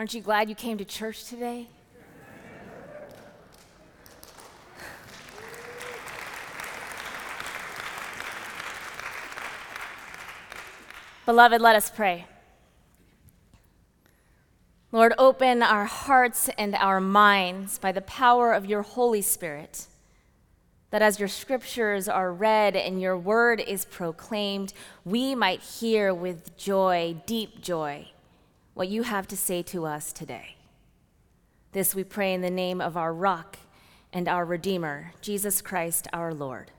Aren't you glad you came to church today? Beloved, let us pray. Lord, open our hearts and our minds by the power of your Holy Spirit, that as your scriptures are read and your word is proclaimed, we might hear with joy, deep joy, what you have to say to us today. This we pray in the name of our rock and our Redeemer, Jesus Christ our Lord.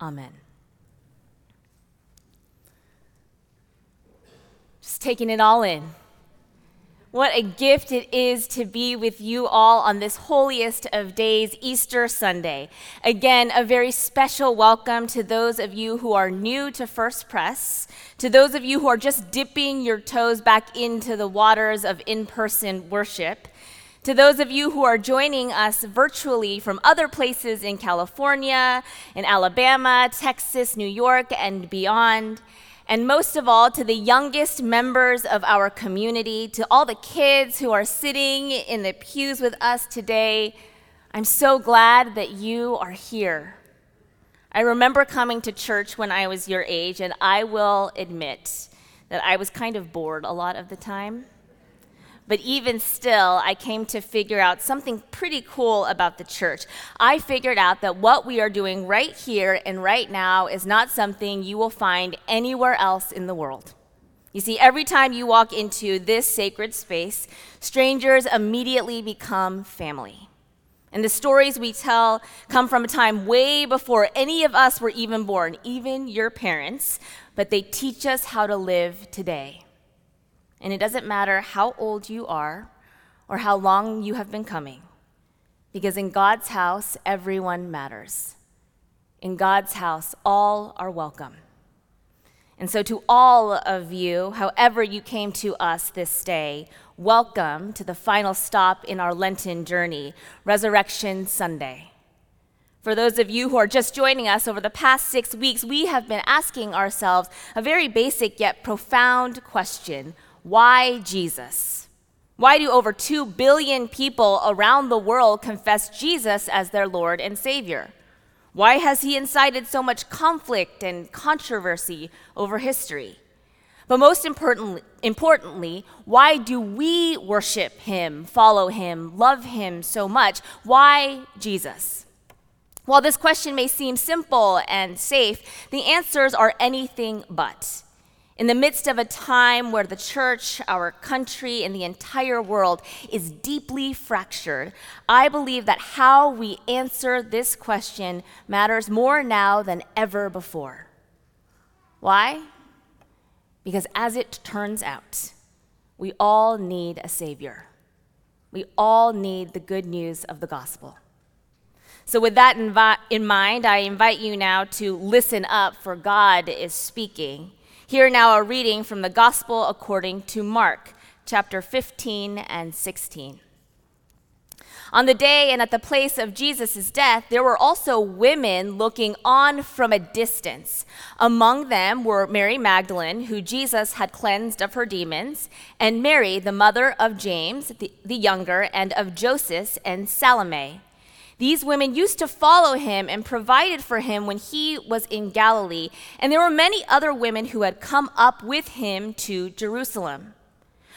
Amen. Just taking it all in. What a gift it is to be with you all on this holiest of days, Easter Sunday. Again, a very special welcome to those of you who are new to First Pres, to those of you who are just dipping your toes back into the waters of in person worship, to those of you who are joining us virtually from other places in California, in Alabama, Texas, New York, and beyond and most of all, to the youngest members of our community, to all the kids who are sitting in the pews with us today, I'm so glad that you are here. I remember coming to church when I was your age, and I will admit that I was kind of bored a lot of the time. But even still, I came to figure out something pretty cool about the church. I figured out that what we are doing right here and right now is not something you will find anywhere else in the world. You see, every time you walk into this sacred space, strangers immediately become family. And the stories we tell come from a time way before any of us were even born, even your parents, but they teach us how to live today. And it doesn't matter how old you are or how long you have been coming, because in God's house, everyone matters. In God's house, all are welcome. And so, to all of you, however you came to us this day, welcome to the final stop in our Lenten journey, Resurrection Sunday. For those of you who are just joining us over the past six weeks, we have been asking ourselves a very basic yet profound question why Jesus? Why do over 2 billion people around the world confess Jesus as their Lord and Savior? Why has he incited so much conflict and controversy over history? But most importantly, importantly, why do we worship him, follow him, love him so much? Why Jesus? While this question may seem simple and safe, the answers are anything but. In the midst of a time where the church, our country, and the entire world is deeply fractured, I believe that how we answer this question matters more now than ever before. Why? Because as it turns out, we all need a Savior. We all need the good news of the gospel. So, with that in mind, I invite you now to listen up, for God is speaking Hear now a reading from the Gospel according to Mark, chapter 15 and 16. On the day and at the place of Jesus' death, there were also women looking on from a distance. Among them were Mary Magdalene, who Jesus had cleansed of her demons, and Mary, the mother of James, the, the younger, and of Joseph and Salome. These women used to follow him and provided for him when he was in Galilee, and there were many other women who had come up with him to Jerusalem.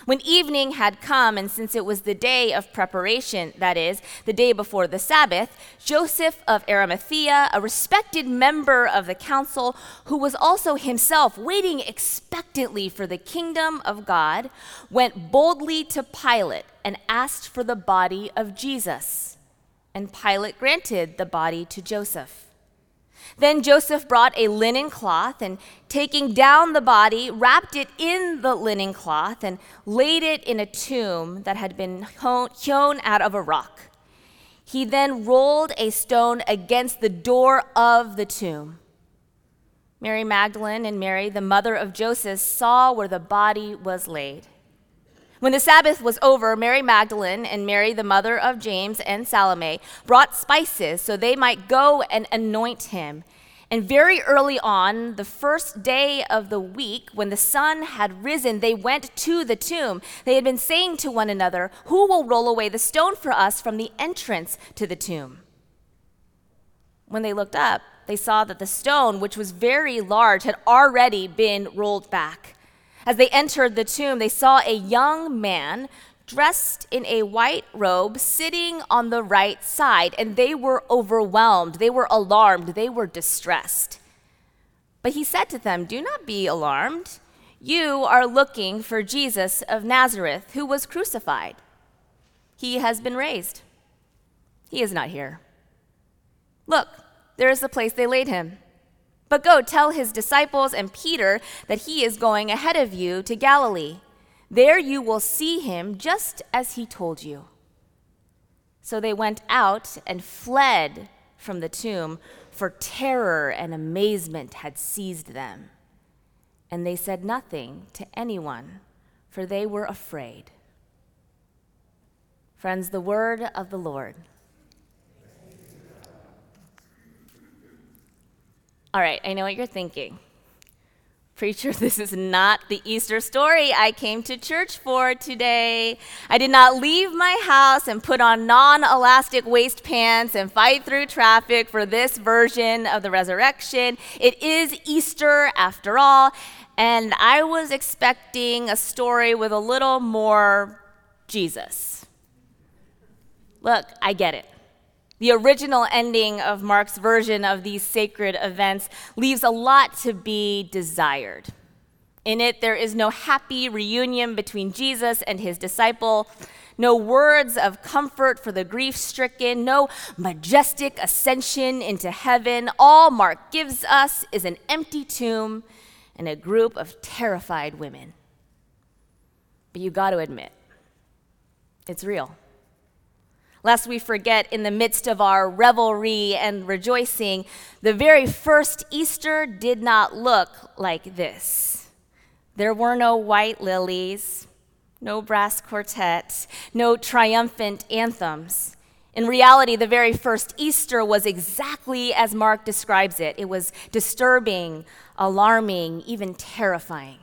When evening had come, and since it was the day of preparation, that is, the day before the Sabbath, Joseph of Arimathea, a respected member of the council, who was also himself waiting expectantly for the kingdom of God, went boldly to Pilate and asked for the body of Jesus and Pilate granted the body to Joseph. Then Joseph brought a linen cloth and, taking down the body, wrapped it in the linen cloth and laid it in a tomb that had been hewn out of a rock. He then rolled a stone against the door of the tomb. Mary Magdalene and Mary, the mother of Joseph, saw where the body was laid. When the Sabbath was over, Mary Magdalene and Mary, the mother of James and Salome, brought spices so they might go and anoint him. And very early on, the first day of the week, when the sun had risen, they went to the tomb. They had been saying to one another, Who will roll away the stone for us from the entrance to the tomb? When they looked up, they saw that the stone, which was very large, had already been rolled back. As they entered the tomb, they saw a young man dressed in a white robe, sitting on the right side, and they were overwhelmed, they were alarmed, they were distressed. But he said to them, Do not be alarmed. You are looking for Jesus of Nazareth, who was crucified. He has been raised. He is not here. Look, there is the place they laid him. But go tell his disciples and Peter that he is going ahead of you to Galilee. There you will see him just as he told you. So they went out and fled from the tomb, for terror and amazement had seized them. And they said nothing to anyone, for they were afraid. Friends, the word of the Lord. All right, I know what you're thinking. Preacher, this is not the Easter story I came to church for today. I did not leave my house and put on non elastic waist pants and fight through traffic for this version of the resurrection. It is Easter after all, and I was expecting a story with a little more Jesus. Look, I get it. The original ending of Mark's version of these sacred events leaves a lot to be desired. In it, there is no happy reunion between Jesus and his disciple, no words of comfort for the grief stricken, no majestic ascension into heaven. All Mark gives us is an empty tomb and a group of terrified women. But you got to admit, it's real. Lest we forget, in the midst of our revelry and rejoicing, the very first Easter did not look like this. There were no white lilies, no brass quartets, no triumphant anthems. In reality, the very first Easter was exactly as Mark describes it it was disturbing, alarming, even terrifying.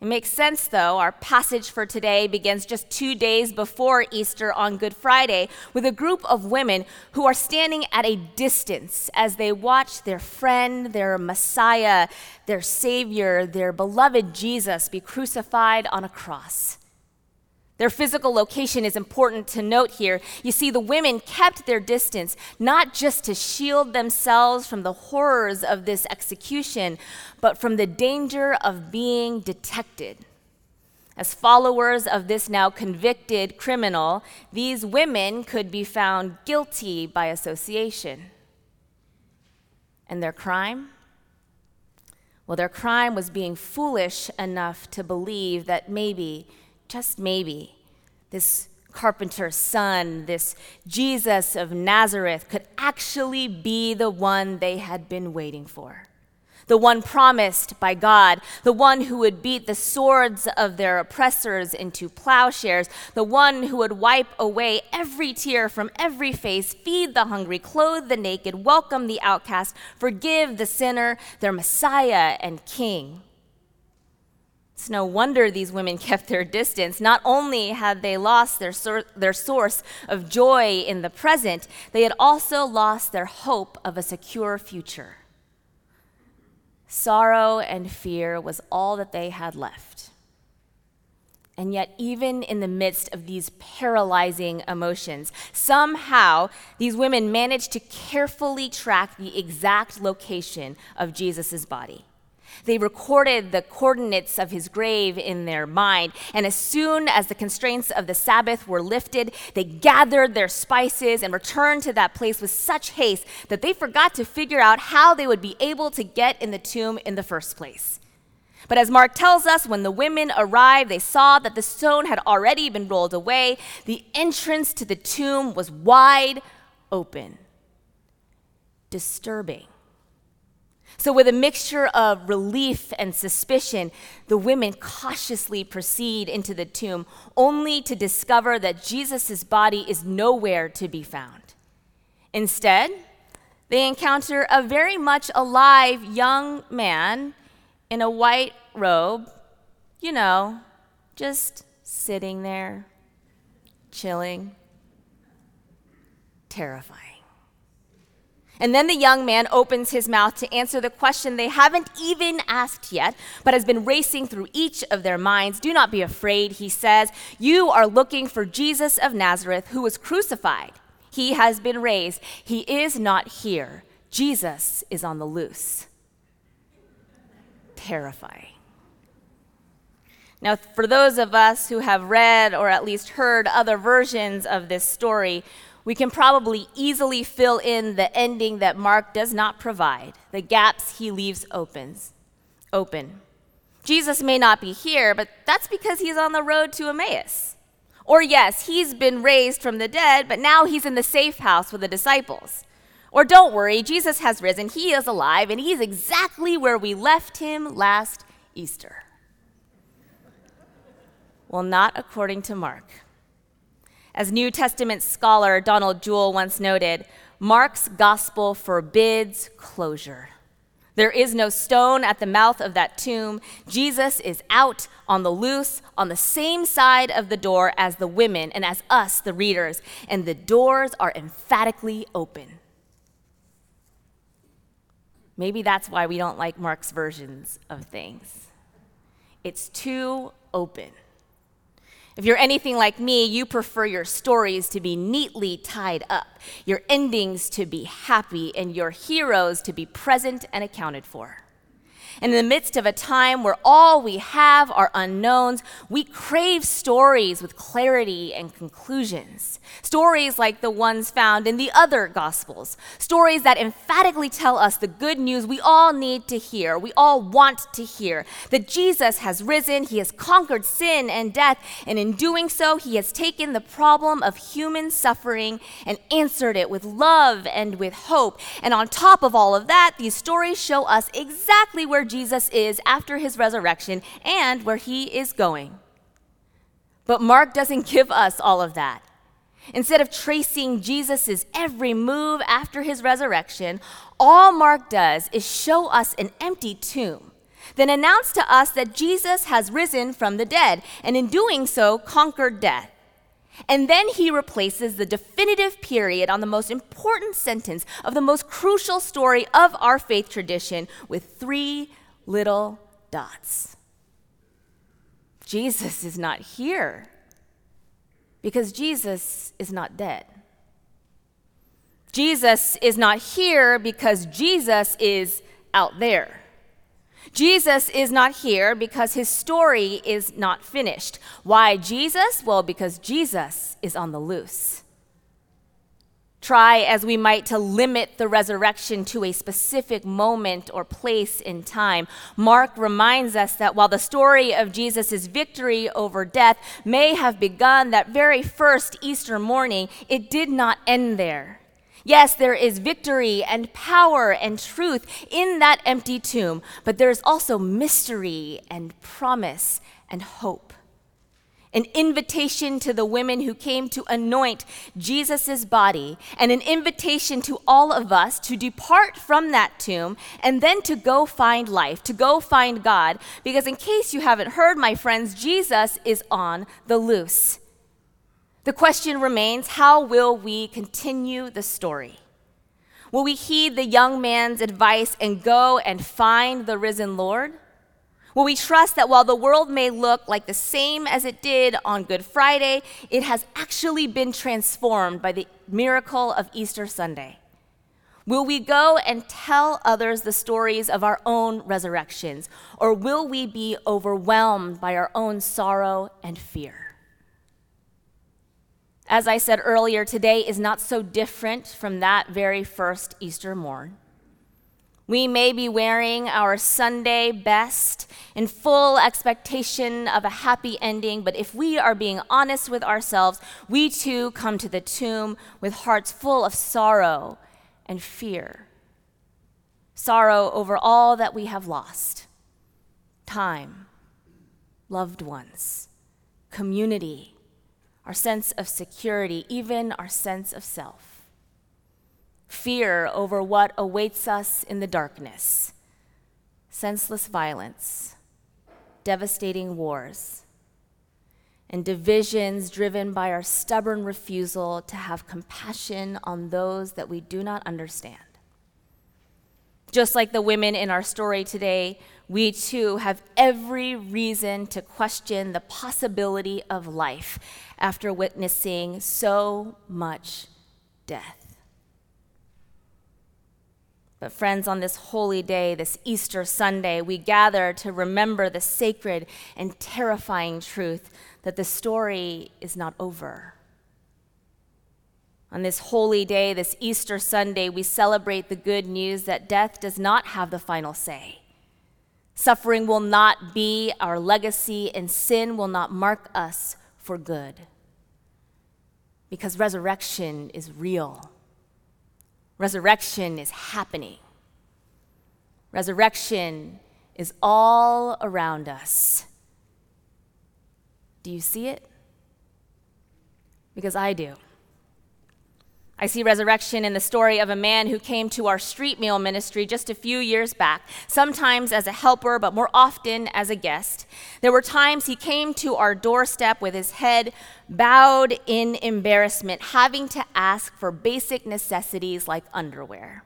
It makes sense, though. Our passage for today begins just two days before Easter on Good Friday with a group of women who are standing at a distance as they watch their friend, their Messiah, their Savior, their beloved Jesus be crucified on a cross. Their physical location is important to note here. You see, the women kept their distance, not just to shield themselves from the horrors of this execution, but from the danger of being detected. As followers of this now convicted criminal, these women could be found guilty by association. And their crime? Well, their crime was being foolish enough to believe that maybe just maybe, this carpenter's son, this Jesus of Nazareth, could actually be the one they had been waiting for. The one promised by God, the one who would beat the swords of their oppressors into plowshares, the one who would wipe away every tear from every face, feed the hungry, clothe the naked, welcome the outcast, forgive the sinner, their Messiah and King. It's no wonder these women kept their distance. Not only had they lost their, their source of joy in the present, they had also lost their hope of a secure future. Sorrow and fear was all that they had left. And yet, even in the midst of these paralyzing emotions, somehow these women managed to carefully track the exact location of Jesus' body. They recorded the coordinates of his grave in their mind. And as soon as the constraints of the Sabbath were lifted, they gathered their spices and returned to that place with such haste that they forgot to figure out how they would be able to get in the tomb in the first place. But as Mark tells us, when the women arrived, they saw that the stone had already been rolled away. The entrance to the tomb was wide open. Disturbing. So, with a mixture of relief and suspicion, the women cautiously proceed into the tomb, only to discover that Jesus' body is nowhere to be found. Instead, they encounter a very much alive young man in a white robe, you know, just sitting there, chilling, terrifying. And then the young man opens his mouth to answer the question they haven't even asked yet, but has been racing through each of their minds. Do not be afraid, he says. You are looking for Jesus of Nazareth, who was crucified. He has been raised. He is not here. Jesus is on the loose. Terrifying. Now, for those of us who have read or at least heard other versions of this story, we can probably easily fill in the ending that Mark does not provide, the gaps he leaves opens, open. Jesus may not be here, but that's because he's on the road to Emmaus. Or, yes, he's been raised from the dead, but now he's in the safe house with the disciples. Or, don't worry, Jesus has risen, he is alive, and he's exactly where we left him last Easter. Well, not according to Mark. As New Testament scholar Donald Juel once noted, Mark's gospel forbids closure. There is no stone at the mouth of that tomb. Jesus is out on the loose on the same side of the door as the women and as us, the readers, and the doors are emphatically open. Maybe that's why we don't like Mark's versions of things. It's too open. If you're anything like me, you prefer your stories to be neatly tied up, your endings to be happy, and your heroes to be present and accounted for. And in the midst of a time where all we have are unknowns, we crave stories with clarity and conclusions. Stories like the ones found in the other Gospels. Stories that emphatically tell us the good news we all need to hear, we all want to hear that Jesus has risen, he has conquered sin and death, and in doing so, he has taken the problem of human suffering and answered it with love and with hope. And on top of all of that, these stories show us exactly where Jesus is after his resurrection and where he is going. But Mark doesn't give us all of that. Instead of tracing Jesus' every move after his resurrection, all Mark does is show us an empty tomb, then announce to us that Jesus has risen from the dead, and in doing so, conquered death. And then he replaces the definitive period on the most important sentence of the most crucial story of our faith tradition with three little dots. Jesus is not here because Jesus is not dead. Jesus is not here because Jesus is out there. Jesus is not here because his story is not finished. Why Jesus? Well, because Jesus is on the loose. Try as we might to limit the resurrection to a specific moment or place in time, Mark reminds us that while the story of Jesus' victory over death may have begun that very first Easter morning, it did not end there. Yes, there is victory and power and truth in that empty tomb, but there is also mystery and promise and hope. An invitation to the women who came to anoint Jesus' body, and an invitation to all of us to depart from that tomb and then to go find life, to go find God. Because, in case you haven't heard, my friends, Jesus is on the loose. The question remains how will we continue the story? Will we heed the young man's advice and go and find the risen Lord? Will we trust that while the world may look like the same as it did on Good Friday, it has actually been transformed by the miracle of Easter Sunday? Will we go and tell others the stories of our own resurrections, or will we be overwhelmed by our own sorrow and fear? As I said earlier, today is not so different from that very first Easter morn. We may be wearing our Sunday best in full expectation of a happy ending, but if we are being honest with ourselves, we too come to the tomb with hearts full of sorrow and fear. Sorrow over all that we have lost time, loved ones, community our sense of security, even our sense of self. fear over what awaits us in the darkness, senseless violence, devastating wars, and divisions driven by our stubborn refusal to have compassion on those that we do not understand. Just like the women in our story today, we too have every reason to question the possibility of life after witnessing so much death. But, friends, on this holy day, this Easter Sunday, we gather to remember the sacred and terrifying truth that the story is not over. On this holy day, this Easter Sunday, we celebrate the good news that death does not have the final say. Suffering will not be our legacy, and sin will not mark us for good. Because resurrection is real, resurrection is happening. Resurrection is all around us. Do you see it? Because I do. I see resurrection in the story of a man who came to our street meal ministry just a few years back, sometimes as a helper, but more often as a guest. There were times he came to our doorstep with his head bowed in embarrassment, having to ask for basic necessities like underwear.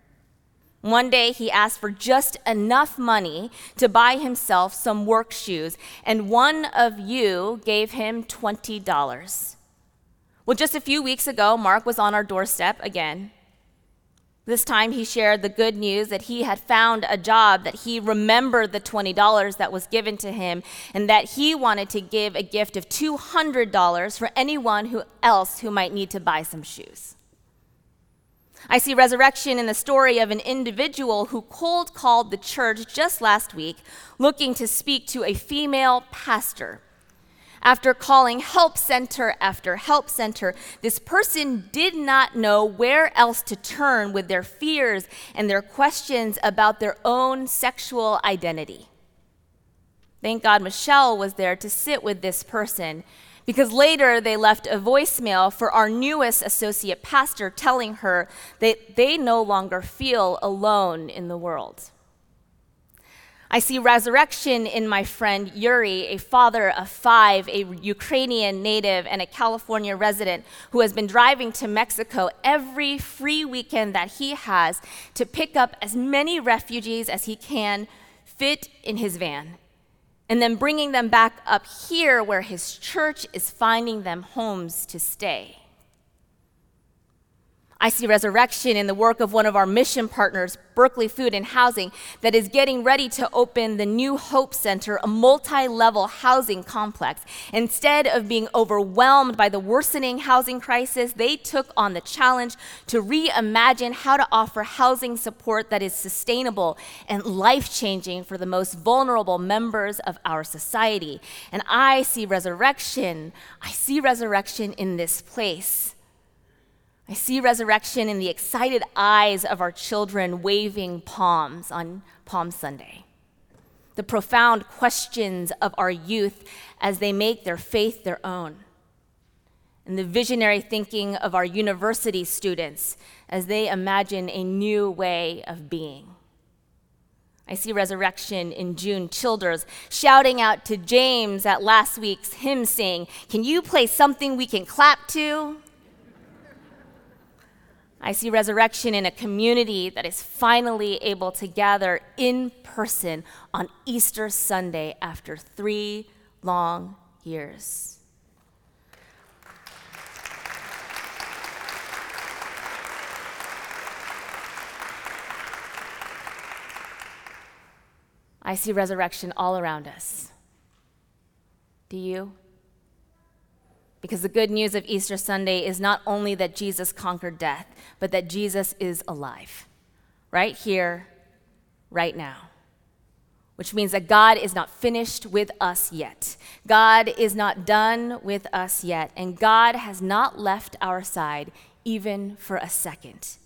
One day he asked for just enough money to buy himself some work shoes, and one of you gave him $20. Well, just a few weeks ago, Mark was on our doorstep again. This time he shared the good news that he had found a job, that he remembered the $20 that was given to him, and that he wanted to give a gift of $200 for anyone who else who might need to buy some shoes. I see resurrection in the story of an individual who cold called the church just last week looking to speak to a female pastor after calling help center after help center, this person did not know where else to turn with their fears and their questions about their own sexual identity. Thank God Michelle was there to sit with this person because later they left a voicemail for our newest associate pastor telling her that they no longer feel alone in the world. I see resurrection in my friend Yuri, a father of five, a Ukrainian native, and a California resident who has been driving to Mexico every free weekend that he has to pick up as many refugees as he can fit in his van, and then bringing them back up here where his church is finding them homes to stay. I see resurrection in the work of one of our mission partners, Berkeley Food and Housing, that is getting ready to open the New Hope Center, a multi level housing complex. Instead of being overwhelmed by the worsening housing crisis, they took on the challenge to reimagine how to offer housing support that is sustainable and life changing for the most vulnerable members of our society. And I see resurrection. I see resurrection in this place. I see resurrection in the excited eyes of our children waving palms on Palm Sunday. The profound questions of our youth as they make their faith their own. And the visionary thinking of our university students as they imagine a new way of being. I see resurrection in June Childers shouting out to James at last week's hymn sing, Can you play something we can clap to? I see resurrection in a community that is finally able to gather in person on Easter Sunday after three long years. I see resurrection all around us. Do you? Because the good news of Easter Sunday is not only that Jesus conquered death, but that Jesus is alive, right here, right now. Which means that God is not finished with us yet. God is not done with us yet. And God has not left our side even for a second.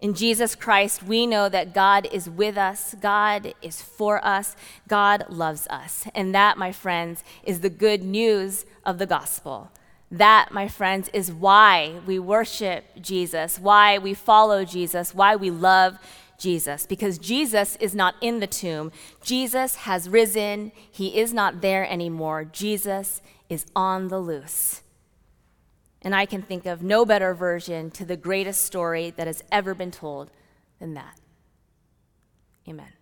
In Jesus Christ, we know that God is with us, God is for us, God loves us. And that, my friends, is the good news of the gospel That, my friends, is why we worship Jesus, why we follow Jesus, why we love Jesus, because Jesus is not in the tomb. Jesus has risen. He is not there anymore. Jesus is on the loose. And I can think of no better version to the greatest story that has ever been told than that. Amen.